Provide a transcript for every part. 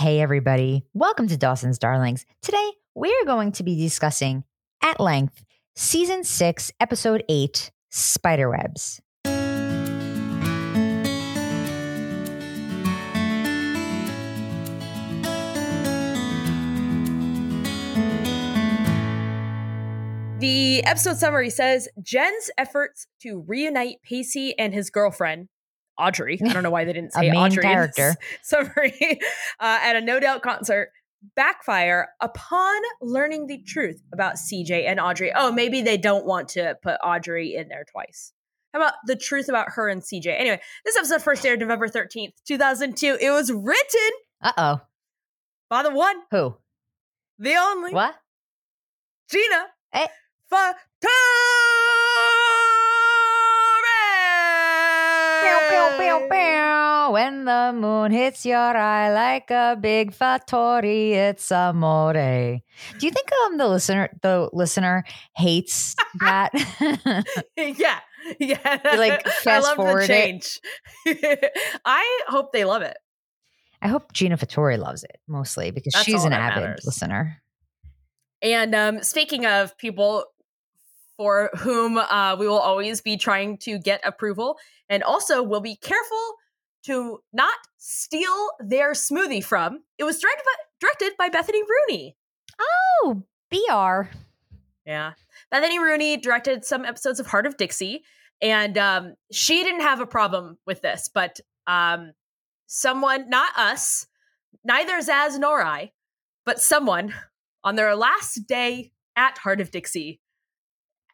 Hey, everybody. Welcome to Dawson's Darlings. Today, we're going to be discussing at length season six, episode eight Spiderwebs. The episode summary says Jen's efforts to reunite Pacey and his girlfriend, Audrey. I don't know why they didn't say Audrey character. summary uh, at a No Doubt concert backfire upon learning the truth about CJ and Audrey. Oh, maybe they don't want to put Audrey in there twice. How about the truth about her and CJ? Anyway, this episode first aired November 13th, 2002. It was written Uh oh. by the one, Who? the only, What? Gina Eh. Pew, When the moon hits your eye like a big fattori, it's amore. Do you think um the listener the listener hates that? yeah, yeah. like, I fast love forward the change. I hope they love it. I hope Gina Fattori loves it mostly because That's she's an avid matters. listener. And um, speaking of people for whom uh, we will always be trying to get approval, and also we'll be careful to not steal their smoothie from. It was directed by, directed by Bethany Rooney. Oh, BR. Yeah. Bethany Rooney directed some episodes of Hart of Dixie, and um, she didn't have a problem with this, but um, someone, not us, neither Zaz nor I, but someone on their last day at Hart of Dixie,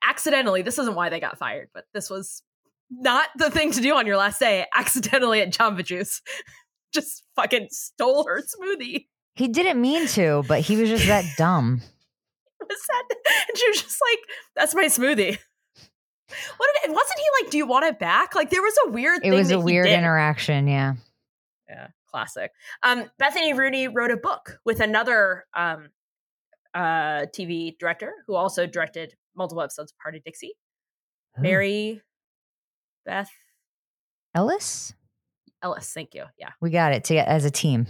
accidentally, this isn't why they got fired, but this was not the thing to do on your last day, accidentally at Jamba Juice. Just fucking stole her smoothie. He didn't mean to, but he was just that dumb. was that and she was just like that's my smoothie what did it wasn't he like do you want it back like there was a weird It was a weird interaction. Yeah. yeah classic um bethany rooney wrote a book with another um uh tv director who also directed multiple episodes of of dixie Ooh. mary beth Ellis? ellis thank you yeah We got it to, as a team.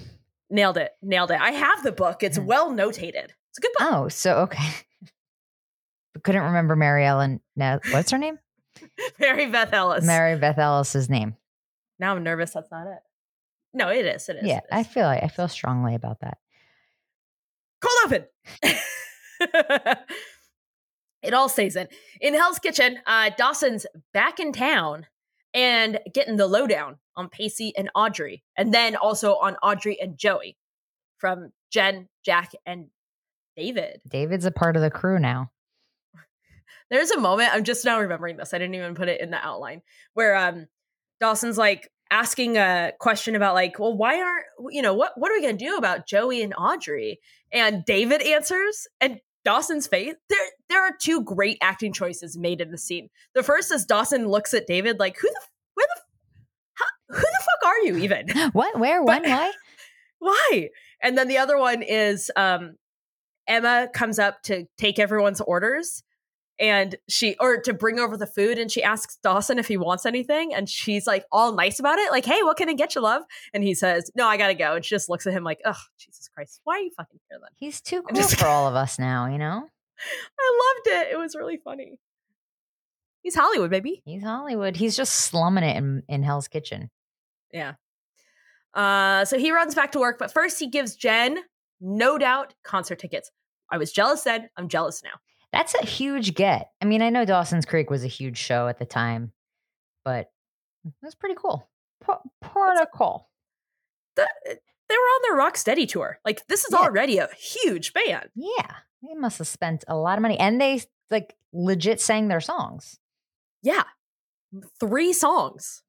nailed it nailed it i have the book it's Hmm. well notated it's a good book Oh, so okay. But couldn't remember Mary Ellen. No, what's her name? mary beth ellis Mary Beth Ellis's name. now i'm nervous that's not it no it is it is Yeah, it I feel like I feel strongly about that. cold open. it all stays in. In Hell's Kitchen, uh, Dawson's back in town and getting the lowdown on Pacey and Audrey, and then also on Audrey and Joey from Jen, Jack, and David. David's a part of the crew now. There's a moment I'm just now remembering this. I didn't even put it in the outline where um Dawson's like asking a question about like, well, why aren't you know what what are we gonna do about Joey and Audrey? And David answers, and Dawson's face. There there are two great acting choices made in the scene. The first is Dawson looks at David like, who the where the how, who the fuck are you even? What? Where? But- When? Why? why? And then the other one is um Emma comes up to take everyone's orders and she or to bring over the food and she asks Dawson if he wants anything and she's like all nice about it like hey what can I get you love? And he says no I got to go. And she just looks at him like oh Jesus Christ why are you fucking here then? He's too cool just- for all of us now. You know, I loved it. It was really funny. He's Hollywood baby. He's Hollywood. He's just slumming it in, in Hell's Kitchen. yeah. Uh so he runs back to work but first he gives Jen no doubt concert tickets. I was jealous then. I'm jealous now That's a huge get. I mean, I know Dawson's Creek was a huge show at the time, but that's pretty cool. Pro- Protocol. the, they were on their rock steady tour like this is Yeah. already a huge band Yeah, they must have spent a lot of money, and they like legit sang their songs. yeah three songs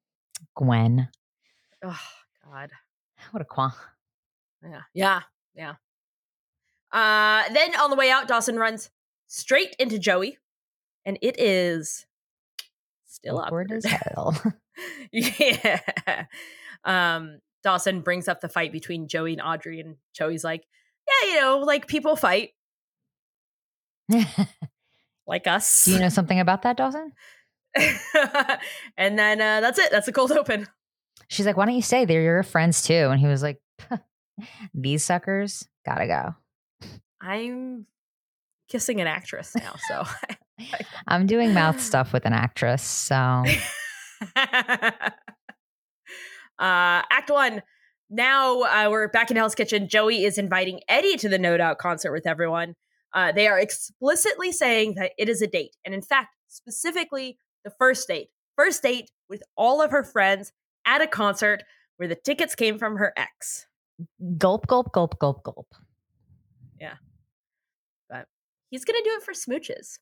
Gwen, oh god what a qua. yeah yeah yeah uh then on the way out dawson runs straight into joey and it is still Awkward awkward as hell. yeah um dawson brings up the fight between joey and audrey and joey's like yeah you know like people fight like us Do you know something about that, Dawson? and then uh, that's it. That's the cold open. She's like, why don't you stay? They're your friends too. And he was like, These suckers gotta go. I'm kissing an actress now, so I'm doing mouth stuff with an actress, so uh, act one. Now uh, we're back in Hell's Kitchen. Joey is inviting Eddie to the No Doubt concert with everyone. Uh, they are explicitly saying that it is a date, and in fact, specifically the first date. First date with all of her friends at a concert where the tickets came from her ex. gulp, gulp, gulp, gulp, gulp. He's gonna do it for smooches.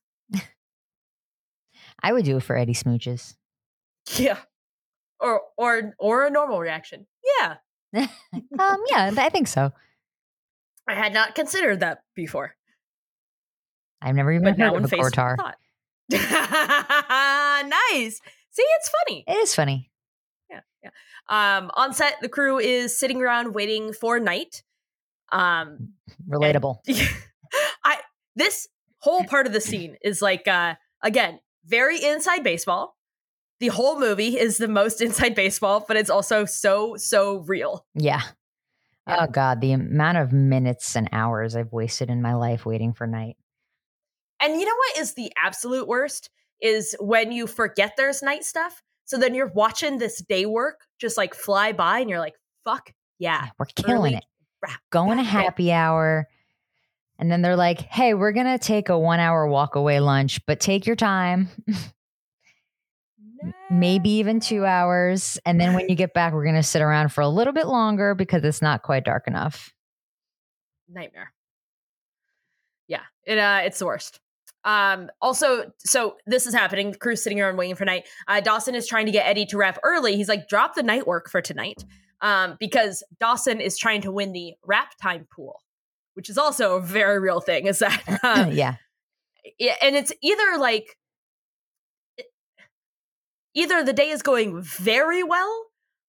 I would do it for Eddie Smooches. Yeah. Or or or a normal reaction. Yeah. Um, yeah, I think so. I had not considered that before. I've never even But heard of a faced with the Cortar. thought. nice. See, it's funny. It is funny. Yeah, yeah. Um, on set, the crew is sitting around waiting for night. Um, Relatable. I this whole part of the scene is like uh again very inside baseball. The whole movie is the most inside baseball, but it's also so so real. Yeah. Yeah. Oh God, the amount of minutes and hours I've wasted in my life waiting for night. And you know what is the absolute worst is when you forget there's night stuff. So then you're watching this day work just like fly by, and you're like, "Fuck yeah, Yeah, we're killing early it. Going in." happy hour. And then they're like, hey, we're going to take a one hour walk away lunch, but take your time, maybe even two hours. And then when you get back, we're going to sit around for a little bit longer because it's not quite dark enough. nightmare. Yeah, it uh, it's the worst. Um, also, so this is happening. The crew's sitting around waiting for night. Uh, Dawson is trying to get Eddie to wrap early. He's like, drop the night work for tonight, um, because Dawson is trying to win the wrap time pool, which is also a very real thing. Is that uh, yeah. yeah, and it's either like either the day is going very well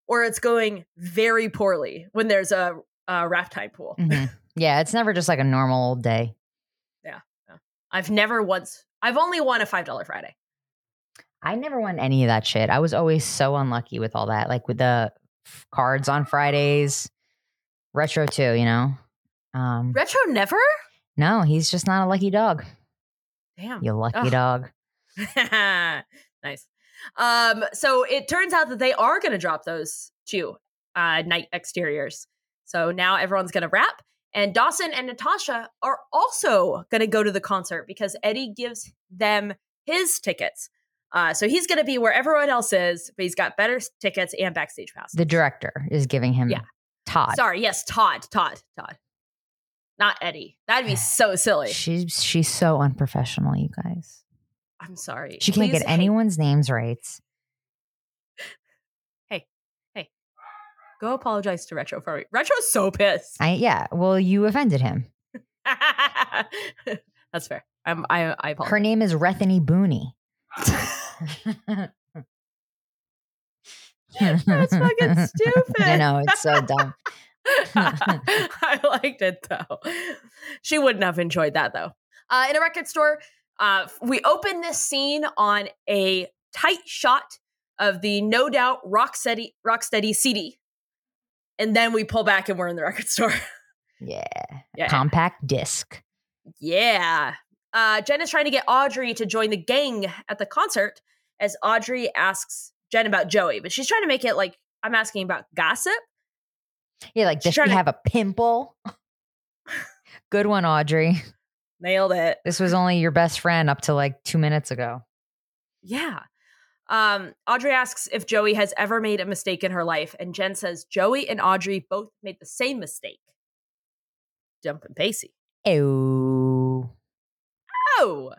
or it's going very poorly when there's a, a wrap time pool. Mhm. Yeah. It's never just like a normal old day. Yeah. I've never once. I've only won a five dollar Friday. I never won any of that shit. I was always so unlucky with all that, like with the f- cards on Fridays, retro too, you know? Um, Retro never. no, he's just not a lucky dog. Damn. You lucky Ugh. dog. nice. Um. So it turns out that they are going to drop those two uh, night exteriors. So now everyone's going to wrap, and Dawson and Natasha are also going to go to the concert because Eddie gives them his tickets. Uh, so he's going to be where everyone else is, but he's got better tickets and backstage passes. The director is giving him Yeah. Todd. Sorry, yes, Todd, Todd, Todd, not Eddie. That'd be so silly. She's she's so unprofessional, you guys. I'm sorry. She can't Please- get hey, anyone's names right. Hey, hey, go apologize to Retro for me. Retro's so pissed. I yeah. Well, you offended him. That's fair. I'm, I I apologize. Her name is Rethany Booney. That's fucking stupid. I know it's so dumb. I liked it though. She wouldn't have enjoyed that though. Uh, in a record store, uh, we open this scene on a tight shot of the No Doubt Rocksteady Rocksteady CD, and then we pull back and we're in the record store. Yeah. yeah, Compact disc. yeah. Uh, Jen is trying to get Audrey to join the gang at the concert as Audrey asks Jen about Joey, but she's trying to make it like I'm asking about gossip. Yeah, like does she to- have a pimple? Good one, Audrey. Nailed it. This was only your best friend up to like two minutes ago. Yeah. Um, Audrey asks if Joey has ever made a mistake in her life, and Jen says Joey and Audrey both made the same mistake. Jumping Pacey. Ew. Oh.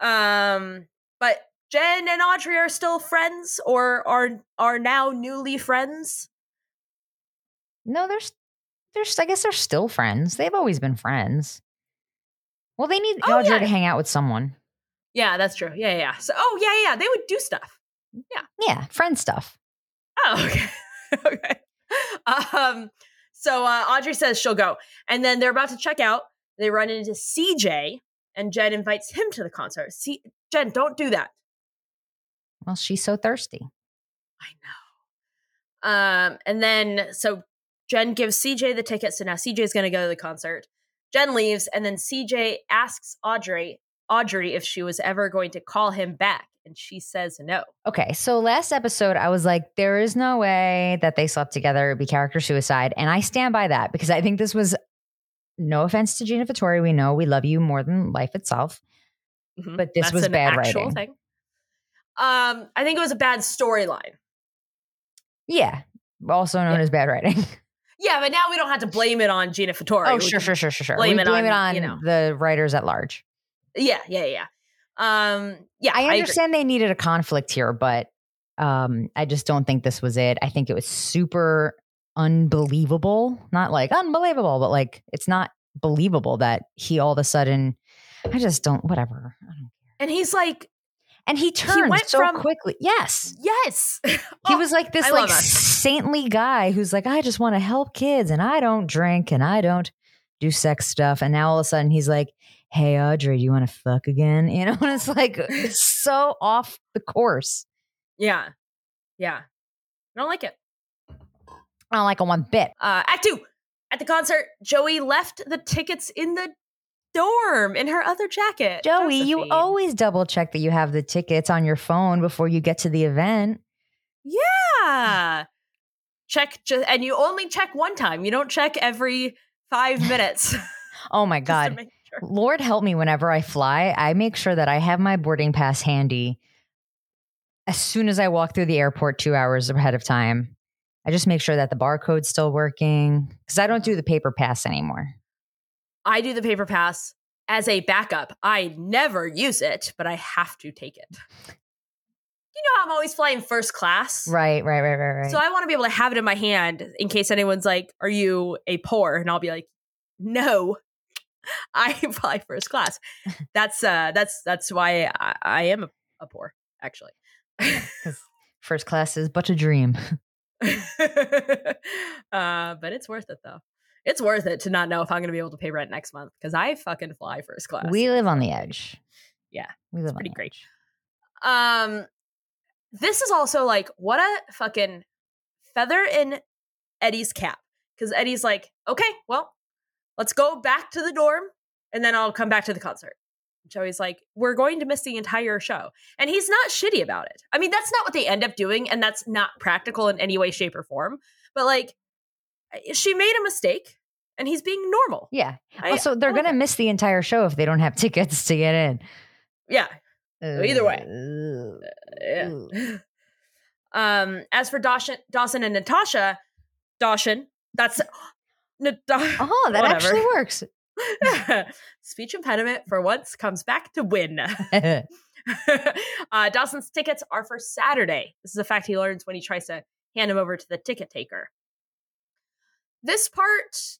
Um, but Jen and Audrey are still friends or are are now newly friends. No, there's there's I guess they're still friends. They've always been friends. Well, they need Oh, Audrey yeah. to hang out with someone. Yeah, that's true. Yeah, yeah, yeah. So oh yeah, yeah, they would do stuff. Yeah, Yeah. friend stuff. Oh, okay. okay. Um, so uh, Audrey says she'll go. And then they're about to check out. They run into CJ, and Jen invites him to the concert. See, Jen, don't do that. Well, she's so thirsty. I know. Um, and then so Jen gives CJ the ticket, so now CJ's going to go to the concert. Jen leaves, and then CJ asks Audrey, Audrey, if she was ever going to call him back, and she says no. Okay, so last episode, I was like, there is no way that they slept together. It'd be character suicide. And I stand by that because I think this was no offense to Gina Fattori. We know we love you more than life itself. Mhm. But this That's was bad writing. Thing. Um, I think it was a bad storyline. Yeah. Also known Yeah. as bad writing. Yeah, but now we don't have to blame it on Gina Fattori. oh, We sure, sure, sure, sure, sure. blame we it blame it on, on you know. the writers at large. Yeah, yeah, yeah. Um, yeah, I understand they needed a conflict here, but um, I just don't think this was it. I think it was super unbelievable. Not like unbelievable, but like it's not believable that he all of a sudden. I just don't. Whatever. I don't- And he's like, And he turned went so from- quickly. Yes. yes. He Oh, was like this I like saintly guy who's like, I just want to help kids and I don't drink and I don't do sex stuff. And now all of a sudden he's like, Hey Audrey, do you want to fuck again? You know, and it's like it's so off the course. yeah, yeah. I don't like it. I don't like it one bit. Uh, act two. At the concert, Joey left the tickets in the dorm in her other jacket. Joey, you always double check that you have the tickets on your phone before you get to the event. Yeah. Check, ju- and you only check one time. You don't check every five minutes. Oh my God. sure. Lord help me whenever I fly, I make sure that I have my boarding pass handy as soon as I walk through the airport two hours ahead of time. I just make sure that the barcode's still working because I don't do uh-huh. the paper pass anymore. I do the paper pass as a backup. I never use it, but I have to take it. You know, I'm always flying first class. Right, right, right, right, right. So I want to be able to have it in my hand in case anyone's like, "Are you a poor?" And I'll be like, "No, I fly first class." That's uh, that's that's why I, I am a, a poor, actually. First class is but a dream. uh, but it's worth it though. It's worth it to not know if I'm going to be able to pay rent next month because I fucking fly first class. We live on the edge. Yeah, we live on pretty the great. edge. Um, this is also like what a fucking feather in Eddie's cap because Eddie's like, okay, well, let's go back to the dorm and then I'll come back to the concert. Joey's like, we're going to miss the entire show, and he's not shitty about it. I mean, that's not what they end up doing, and that's not practical in any way, shape, or form. But like, she made a mistake, and he's being normal. Yeah. I- Also, they're gonna miss the entire show if they don't have tickets to get in. yeah, Either way. Ugh. Yeah. Um, as for Dawson, Dawson and Natasha, Dawson, that's Nat- Oh, that Whatever. actually works. speech impediment for once comes back to win. uh, Dawson's tickets are for Saturday. This is a fact he learns when he tries to hand him over to the ticket taker. This part,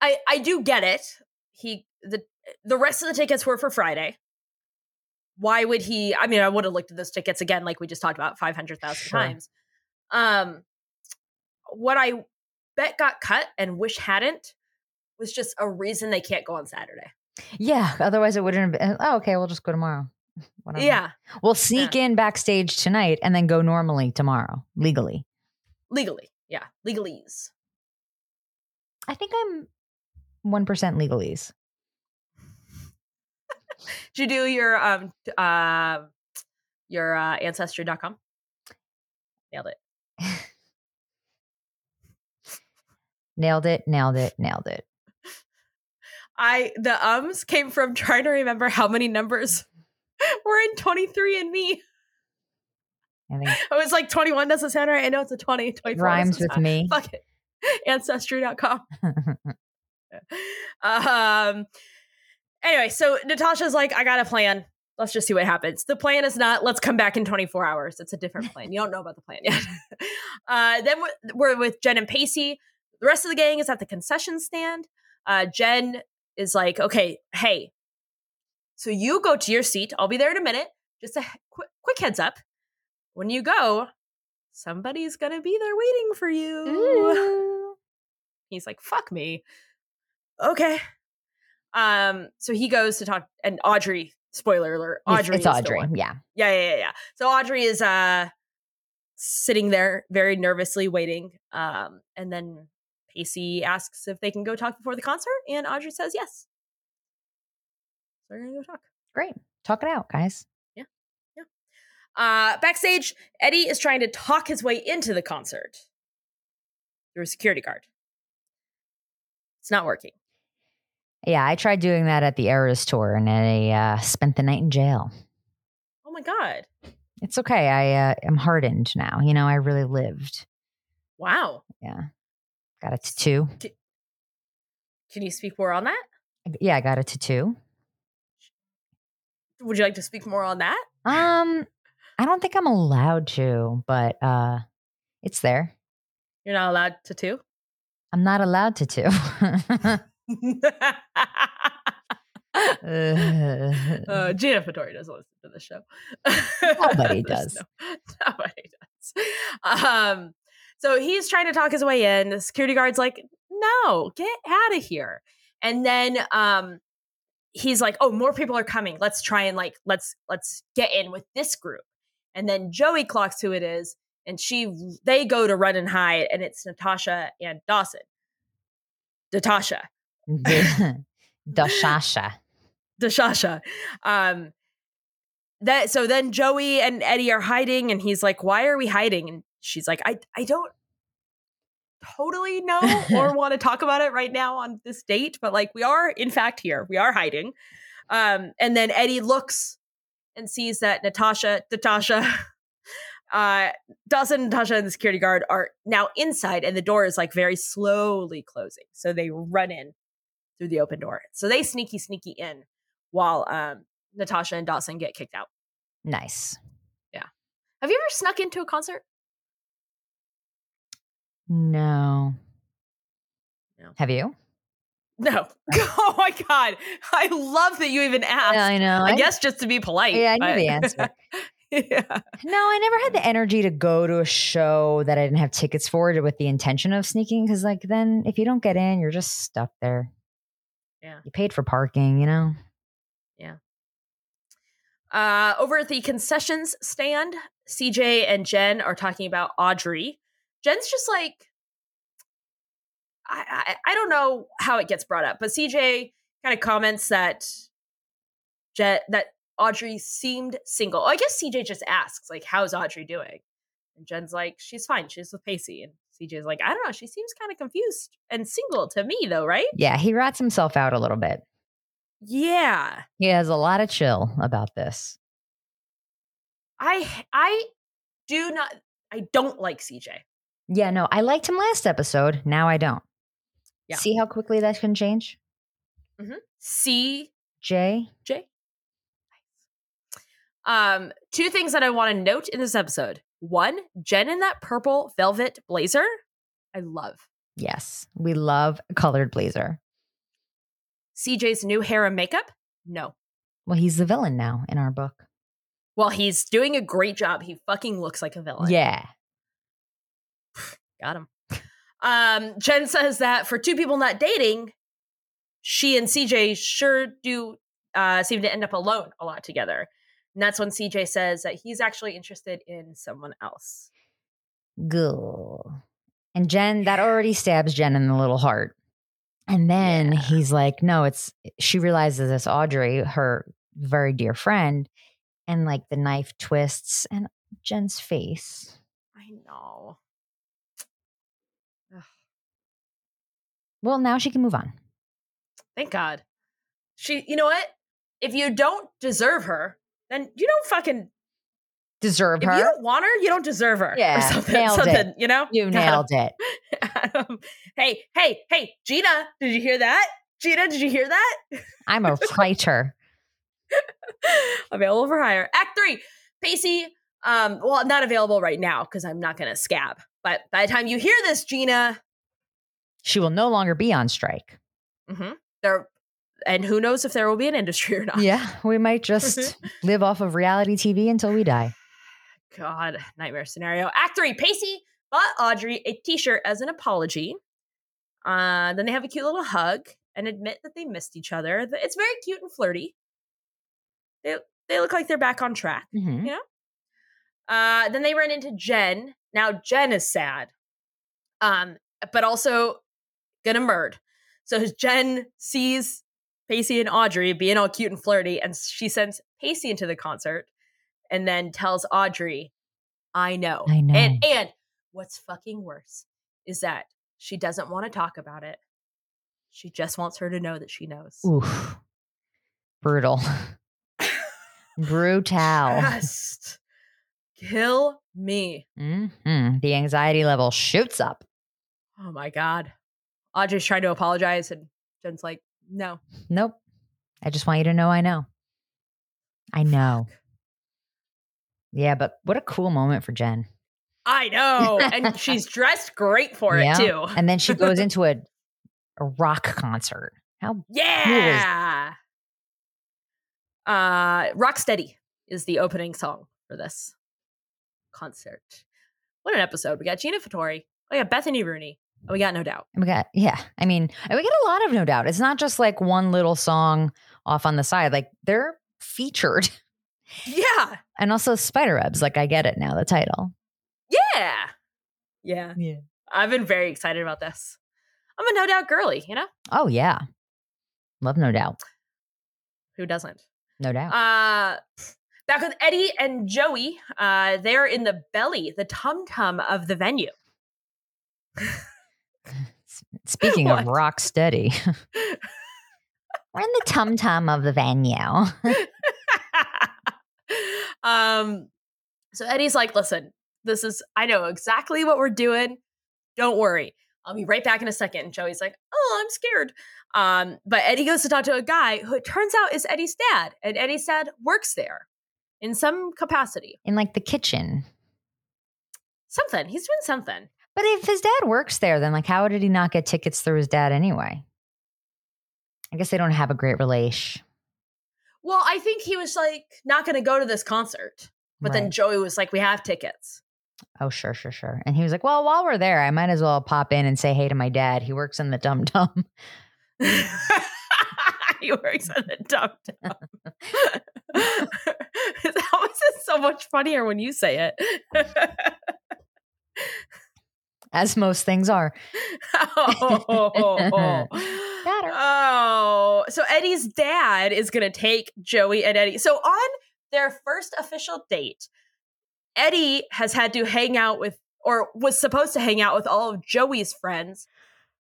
I I do get it. He the the rest of the tickets were for Friday. Why would he? I mean, I would have looked at those tickets again, like we just talked about five hundred thousand Sure. times. Um, what I bet got cut and wish hadn't was just a reason they can't go on Saturday. yeah. Otherwise, it wouldn't have been. Oh, okay. We'll just go tomorrow. Whatever. Yeah, We'll sneak in backstage tonight and then go normally tomorrow, legally. legally. Yeah, legalese. I think I'm 1% legalese. Did you do your um uh your uh ancestry.com? Nailed it. Nailed it, nailed it, nailed it. I the ums came from trying to remember how many numbers were in 23 and me. I think I was like 21 doesn't sound right. I know it's a 20. 24 rhymes with me. Fuck it. Ancestry.com. um anyway, so Natasha's like, I got a plan. Let's just see what happens. The plan is not let's come back in 24 hours. It's a different plan. You don't know about the plan yet. uh then we're, we're with Jen and Pacey. The rest of the gang is at the concession stand. Uh Jen is like, okay, hey, so you go to your seat. I'll be there in a minute. Just a quick, quick heads up. When you go, somebody's gonna be there waiting for you. Ooh. He's like, fuck me. Okay. Um, so he goes to talk and Audrey, spoiler alert, Audrey. it's the Audrey. Yeah. Yeah, yeah, yeah, yeah. So Audrey is uh sitting there very nervously waiting. Um, and then Pacey asks if they can go talk before the concert, and Audrey says yes. So they're gonna go talk. Great. Talk it out, guys. Yeah. Yeah. Uh, backstage, Eddie is trying to talk his way into the concert through a security guard. It's not working. Yeah, I tried doing that at the Eras tour and I uh, spent the night in jail. Oh my god! It's okay. I uh, am hardened now. You know, I really lived. Wow. Yeah. Got a tattoo. Can you speak more on that? Yeah, I got a tattoo. Would you like to speak more on that? Um, I don't think I'm allowed to, but uh it's there. You're not allowed to too. I'm not allowed to too. uh, Gina Fattori doesn't listen to the show. Nobody does. No, nobody does. Um, so he's trying to talk his way in. The security guard's like, "No, get out of here!" And then um, he's like, "Oh, more people are coming. Let's try and like let's let's get in with this group." And then Joey clocks who it is, and she they go to run and hide, and it's Natasha and Dawson. Natasha. Dashasha. Dashasha. Um that so then Joey and Eddie are hiding and he's like, Why are we hiding? And she's like, I I don't totally know or want to talk about it right now on this date, but like we are in fact here. We are hiding. Um and then Eddie looks and sees that Natasha, Natasha, uh Dawson, Natasha, and the security guard are now inside and the door is like very slowly closing. So they run in through the open door. So they sneaky, sneaky in while um, Natasha and Dawson get kicked out. Nice. Yeah. Have you ever snuck into a concert? No. No. Have you? No. oh my god! I love that you even asked. Yeah, I know. I guess just to be polite. Yeah, I knew but- the answer. yeah. No, I never had the energy to go to a show that I didn't have tickets for with the intention of sneaking. Because, like, then if you don't get in, you're just stuck there. Yeah. You paid for parking, you know? Yeah. Uh, over at the concessions stand, CJ and Jen are talking about Audrey. Jen's just like, I, I, I don't know how it gets brought up, but CJ kind of comments that Jen, that Audrey seemed single. Oh, I guess CJ just asks, like, how's Audrey doing? And Jen's like, she's fine. She's with Pacey. And CJ's like, I don't know. She seems kind of confused and single to me, though, right? Yeah, he rats himself out a little bit. Yeah. He has a lot of chill about this. I I do not I don't like CJ. Yeah, no, I liked him last episode. Now I don't. Yeah. See how quickly that can change? Mm-hmm. CJ. Jay? Um, two things that I want to note in this episode. One, Jen in that purple velvet blazer. I love. Yes. We love colored blazer. CJ's new hair and makeup. No. Well, he's the villain now in our book. Well, he's doing a great job. He fucking looks like a villain. Yeah. Got him. Um, Jen says that for two people not dating, she and CJ sure do uh, seem to end up alone a lot together. And that's when CJ says that he's actually interested in someone else. Good. And Jen, that already stabs Jen in the little heart. And then Yeah. he's like, no, it's, she realizes it's Audrey, her very dear friend. And like the knife twists and Jen's face. I know. Well, now she can move on. Thank God. She, you know what? If you don't deserve her, then you don't fucking. Deserve If her. you don't want her, you don't deserve her. Yeah, or something. nailed it. You know, You nailed it. Um, hey, hey, hey, Gina, did you hear that? Gina, did you hear that? I'm a writer. available for hire. Act three, Pacey. Um, well, not available right now because I'm not going to scab. But by the time you hear this, Gina, She will no longer be on strike. mhm, there, and who knows if there will be an industry or not. Yeah, we might just live off of reality TV until we die. God, nightmare scenario. Act three, Pacey bought Audrey a T-shirt as an apology. Uh, then they have a cute little hug and admit that they missed each other. It's very cute and flirty. They they look like they're back on track. Mhm. Uh, then they run into Jen. Now Jen is sad, um, but also gonna murd. So Jen sees Pacey and Audrey being all cute and flirty, and she sends Pacey into the concert and then tells Audrey, I know. I know. And and what's fucking worse is that she doesn't want to talk about it. She just wants her to know that she knows. Oof. Brutal. Brutal. Just kill me. Mhm. The anxiety level shoots up. Oh my god. Audrey's trying to apologize, and Jen's like, no. Nope. I just want you to know I know. I know. Yeah, but what a cool moment for Jen. I know. and she's dressed great for Yeah. it too. And then she goes into a, a rock concert. How Yeah. Uh Rocksteady is the opening song for this concert. What an episode. We got Gina Fattori. Oh yeah, Bethany Rooney. We got no doubt. we got yeah. I mean, we get a lot of no doubt. It's not just like one little song off on the side. Like they're featured. Yeah. And also Spiderwebs. Like I get it now, the title. Yeah. Yeah. Yeah. I've been very excited about this. I'm a no doubt girly, you know? Oh yeah. Love no doubt. Who doesn't? No doubt. Uh back with Eddie and Joey. Uh they're in the belly, the tum tum of the venue. Speaking of rock steady. We're in the tum tum of the venue. um so Eddie's like, listen, this is I know exactly what we're doing. Don't worry. I'll be right back in a second. And Joey's like, oh, I'm scared. Um, but Eddie goes to talk to a guy who it turns out is Eddie's dad. And Eddie's dad works there in some capacity. In like the kitchen. Something. He's doing something. But if his dad works there, then like how did he not get tickets through his dad anyway? I guess they don't have a great relation. Well, I think he was like not gonna go to this concert. But then Joey was like, we have tickets. Oh, sure, sure, sure. And he was like, Well, while we're there, I might as well pop in and say hey to my dad. He works in the dum dum. he works in the dum dum. How is it so much funnier when you say it? As most things are. oh. Got her. Oh. so Eddie's dad is going to take Joey and Eddie. So on their first official date, Eddie has had to hang out with, or was supposed to hang out with all of Joey's friends,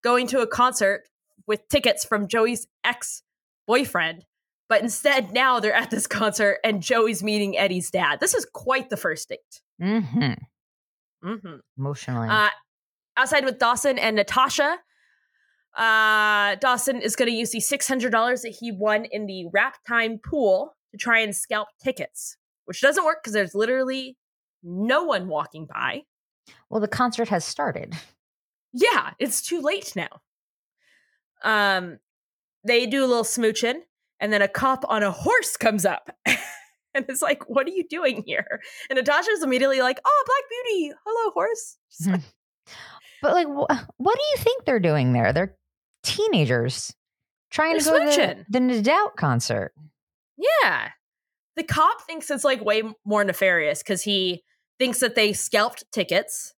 going to a concert with tickets from Joey's ex boyfriend. But instead, now they're at this concert and Joey's meeting Eddie's dad. This is quite the first date. Mm-hmm. Mm-hmm. Emotionally. Uh, outside with Dawson and Natasha. Uh, Dawson is going to use the $600 that he won in the wrap time pool to try and scalp tickets, which doesn't work because there's literally no one walking by. well, the concert has started. Yeah, it's too late now. Um, they do a little smooching, and then a cop on a horse comes up. And it's like, what are you doing here? And Natasha's immediately like, oh, Black Beauty. Hello, horse. She's like, But like, wh- what do you think they're doing there? They're teenagers trying to They're go to the, the Doubt concert. Yeah. The cop thinks it's like way more nefarious because he thinks that they scalped tickets.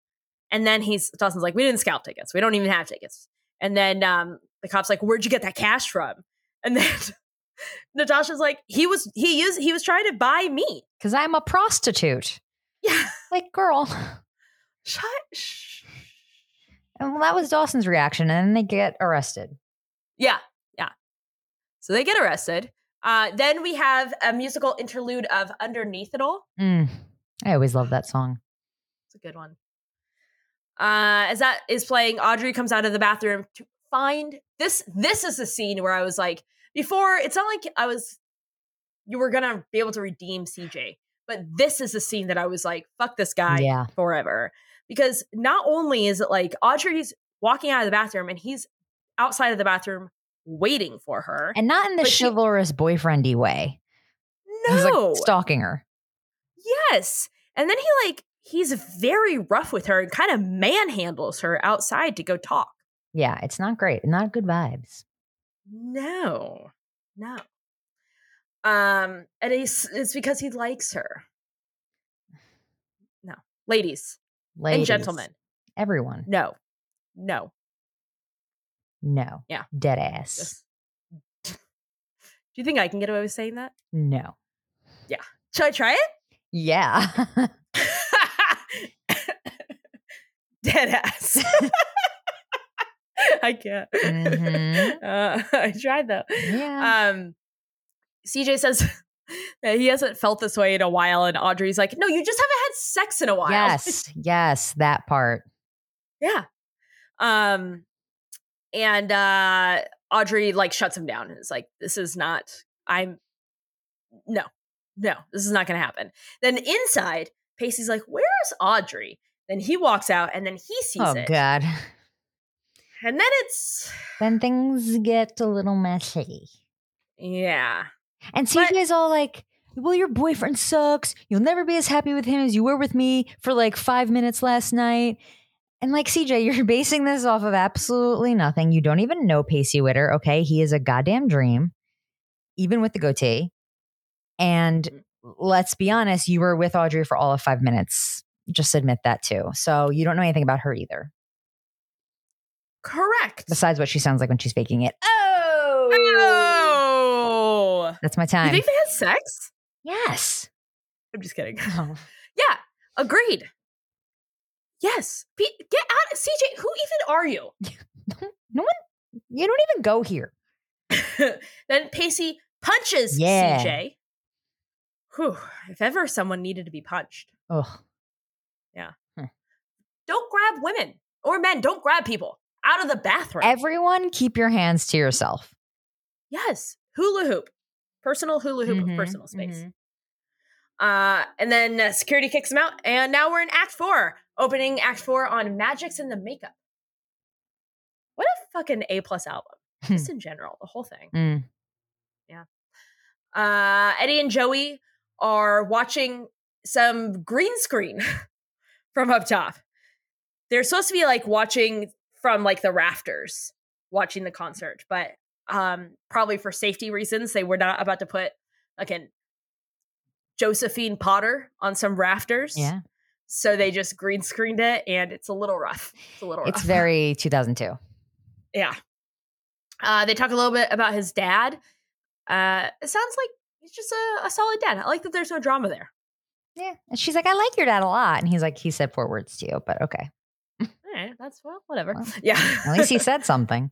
And then he's Dawson's like, we didn't scalp tickets. We don't even have tickets. And then um, the cop's like, where'd you get that cash from? And then Natasha's like, he was he used he was trying to buy me. Because I'm a prostitute. Yeah. Like, girl. Shut shh. And well, that was Dawson's reaction. And then they get arrested. Yeah, yeah. So they get arrested. Uh, then we have a musical interlude of Underneath It All. Mm. I always love that song. It's a good one. Uh, as that is playing, Audrey comes out of the bathroom to find this. This is the scene where I was like, before it's not like I was, you were gonna be able to redeem CJ, but this is the scene that I was like, fuck this guy Yeah. forever. Because not only is it like Audrey's walking out of the bathroom and he's outside of the bathroom waiting for her. And not in the But she- chivalrous boyfriendy way. He's no, like stalking her. Yes. And then he like he's very rough with her and kind of manhandles her outside to go talk. Yeah, it's not great. Not good vibes. No. No. Um and it's it's because he likes her. No. Ladies, Ladies, and gentlemen. Everyone. No. No. No. Yeah. Dead ass. Just- Do you think I can get away with saying that? No. Yeah. Should I try it? Yeah. Dead ass. I can't. Mhm. Uh, I tried though. yeah. Um, CJ says he hasn't felt this way in a while, and Audrey's like, "No, you just haven't had sex in a while." yes. Yes. That part. yeah. Um, and uh, Audrey like shuts him down and is like, "This is not. I'm no, no, this is not going to happen." Then inside, Pacey's like, "Where's Audrey?" Then he walks out, and then he sees Oh, it, God. and then it's Then things get a little messy. yeah. And But- CJ's all like, well, your boyfriend sucks. You'll never be as happy with him as you were with me for like five minutes last night. And like, CJ, you're basing this off of absolutely nothing. You don't even know Pacey Witter. Okay. He is a goddamn dream, even with the goatee. And mm-hmm. let's be honest, you were with Audrey for all of five minutes. Just admit that too. So you don't know anything about her either, Correct. besides what she sounds like when she's faking it. Oh, Oh. That's my time. You think they had sex? yes. I'm just kidding. Oh. Yeah, agreed. Yes. Pe- get out. CJ, who even are you? No one, you don't even go here. then Pacey punches Yeah. CJ. Whew. If ever someone needed to be punched, Ugh. Yeah. Hmm. Don't grab women or men. Don't grab people out of the bathroom. Everyone, keep your hands to yourself. yes. Hula hoop. Personal hula hoop Mhm, of personal space. mhm. Uh, and then uh, security kicks him out. And now we're in Act Four, opening Act Four on Magic's in the Makeup. What a fucking A plus album, just in general, the whole thing. Mm. Uh, Eddie and Joey are watching some green screen from up top. They're supposed to be like watching from like the rafters, watching the concert, but um, probably for safety reasons, they were not about to put like an Josephine Potter on some rafters. Yeah. So they just green screened it, and it's a little rough. It's a little rough. It's very 2002. Yeah. Uh, they talk a little bit about his dad. Uh, it sounds like he's just a, a solid dad. I like that there's no drama there. Yeah. And she's like, I like your dad a lot. And he's like, he said four words to you, but okay. All right, that's well, whatever. Well, yeah. At least he said something.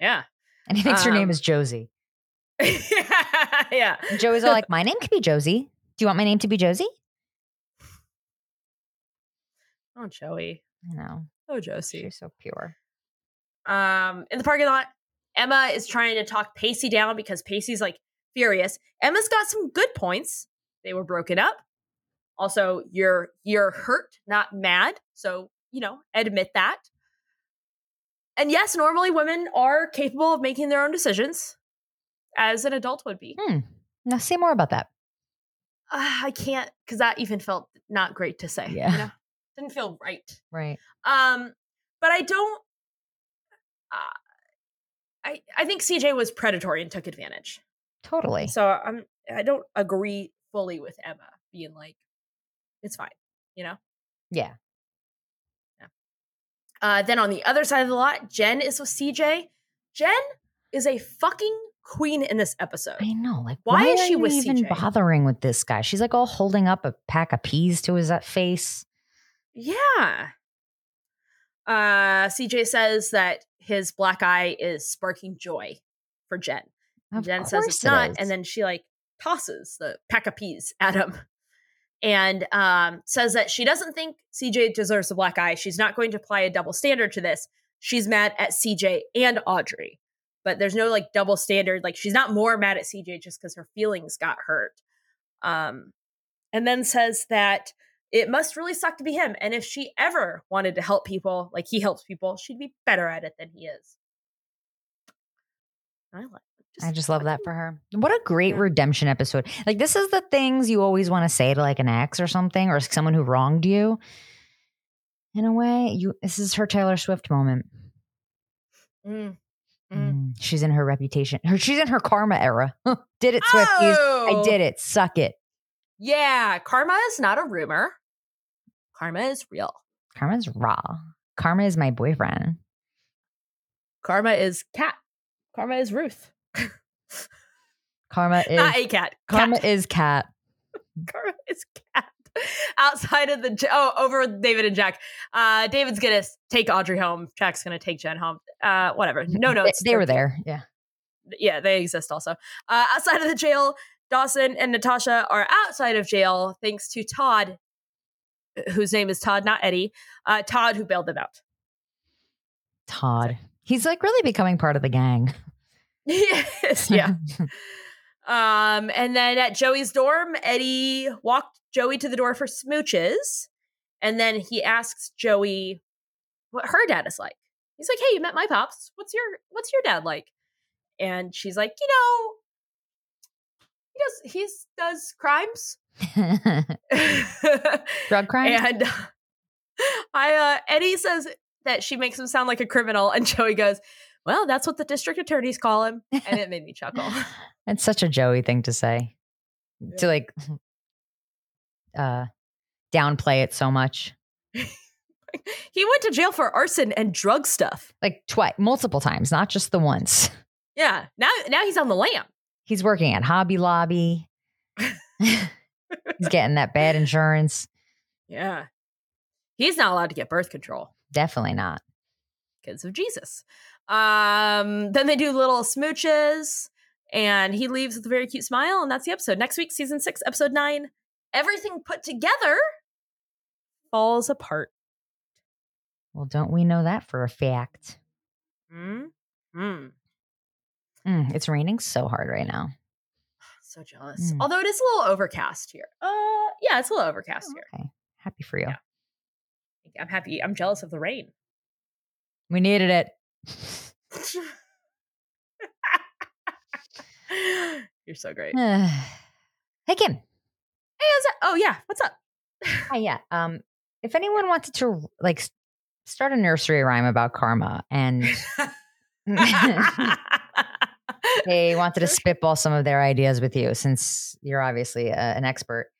yeah. And he thinks your name Um, is Josie. yeah. And Joey's all like, my name could be Josie. Do you want my name to be Josie? Oh, Joey. I know. Oh, Josie. She's so pure. Um, in the parking lot, Emma is trying to talk Pacey down because Pacey's like furious. Emma's got some good points. They were broken up. Also, you're you're hurt, not mad. So, you know, admit that. And yes, normally women are capable of making their own decisions, as an adult would be. Hmm. Now say more about that. Uh, I can't because that even felt not great to say. Yeah. You know? Didn't feel right. Right. Um, but I don't. Uh, I I think CJ was predatory and took advantage. Totally. So I'm I don't agree fully with Emma being like, it's fine, you know. Yeah. Uh, then on the other side of the lot, Jen is with CJ. Jen is a fucking queen in this episode. I know. Like, Why why, is she with even CJ? bothering with this guy? She's like all holding up a pack of peas to his uh, face. Yeah. Uh, CJ says that his black eye is sparking joy for Jen. Of Jen says it's it not, is. and then she like tosses the pack of peas at him, and um, says that she doesn't think CJ deserves a black eye. She's not going to apply a double standard to this. She's mad at CJ and Audrey, but there's no like double standard. Like she's not more mad at CJ just because her feelings got hurt. Um, and then says that it must really suck to be him, and if she ever wanted to help people like he helps people, she'd be better at it than he is. I like. I just love that for her. What a great Yeah. redemption episode. Like this is the things you always want to say to like an ex or something or someone who wronged you. In a way, you this is her Taylor Swift moment. Mm. Mm. Mm, she's in her reputation. Her she's in her karma era. did it, Swifties. I did it. Suck it. Yeah, karma is not a rumor. Karma is real. Karma's raw. Karma is my boyfriend. Karma is cat. Karma is Ruth. Karma is Not a cat. Karma Cat. is cat. Karma is cat. Outside of the oh, over David and Jack. Uh, David's gonna take Audrey home. Jack's gonna take Jen home. Uh, whatever. No They- notes. They, were They're- there. Yeah. Yeah, they exist also. Uh, outside of the jail, Dawson and Natasha are outside of jail thanks to Todd, whose name is Todd, not Eddie. Uh, Todd, who bailed them out. Todd. He's like really becoming part of the gang. yes, yeah. Um, and then at Joey's dorm, Eddie walked Joey to the door for smooches, and then he asks Joey what her dad is like. He's like, "Hey, you met my pops. What's your What's your dad like?" And she's like, "You know, he does he does crimes." Drug crime. and I uh, Eddie says that she makes him sound like a criminal, and Joey goes, "Well, that's what the district attorneys call him," and it made me chuckle. It's such a Joey thing to say. To like uh downplay it so much. he went to jail for arson and drug stuff. Like twice multiple times, not just the once. Yeah, now now he's on the lam. He's working at Hobby Lobby. He's getting that bad insurance. Yeah, he's not allowed to get birth control Definitely not. because of Jesus. Um, then they do little smooches, and he leaves with a very cute smile, and that's the episode. Next week, season six, episode nine. Everything put together falls apart. Well, don't we know that for a fact? Hmm. Hmm. Mm, it's raining so hard right now. So jealous. Mm. Although it is a little overcast here. Uh, yeah, it's a little overcast here. Okay. Happy for you. Yeah. I'm happy. I'm jealous of the rain. We needed it. You're so great. hey Kim. Hey, how's? Oh yeah, what's up? Hi, yeah. Um, if anyone wanted to like start a nursery rhyme about karma and they wanted to spitball some of their ideas with you, since you're obviously uh, an expert,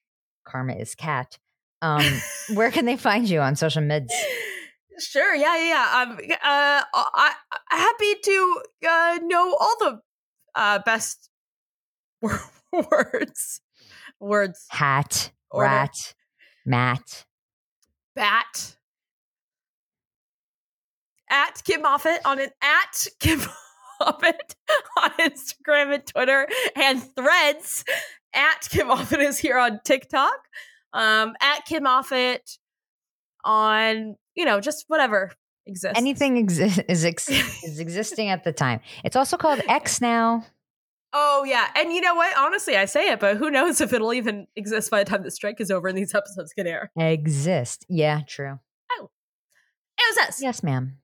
karma is cat. Um, where can they find you on social mids? Sure. Yeah. Yeah. Yeah. Um. Uh. I, I'm happy to uh know all the uh best words. Words. Hat, Order. rat, mat. Bat. At Kim Moffat on an at Kim Moffat on Instagram and Twitter and threads. At Kim Moffat is here on TikTok. Um, at Kim Moffat on, you know, just whatever exists. Anything exi- is ex- is existing at the time. It's also called X now. Oh yeah, and you know what? Honestly, I say it, but who knows if it'll even exist by the time the strike is over and these episodes can air. Exist. Yeah, true. It was this. Yes, ma'am.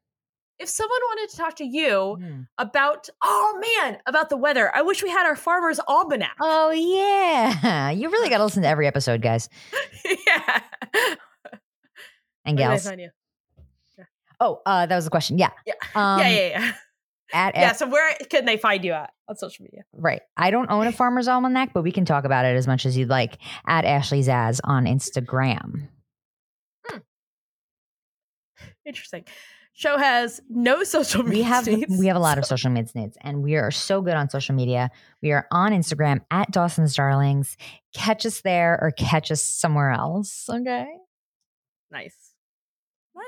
If someone wanted to talk to you Mm. about, oh man, about the weather, I wish we had our farmer's almanac. Oh yeah, you really got to listen to every episode, guys yeah. and Where did I gals. Oh, uh, that was the question. Yeah. Yeah. Um, yeah, yeah, yeah. At, Yeah. at- So where can they find you at on social media? right. I don't own a farmer's almanac, but we can talk about it as much as you'd like. At Ashley Zaz on Instagram. Interesting. Show has no social media. We have needs, we have a lot of social media needs, and we are so good on social media. We are on Instagram at Dawson's Darlings. Catch us there or catch us somewhere else. Okay. Nice.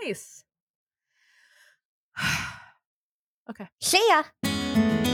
Nice. See ya.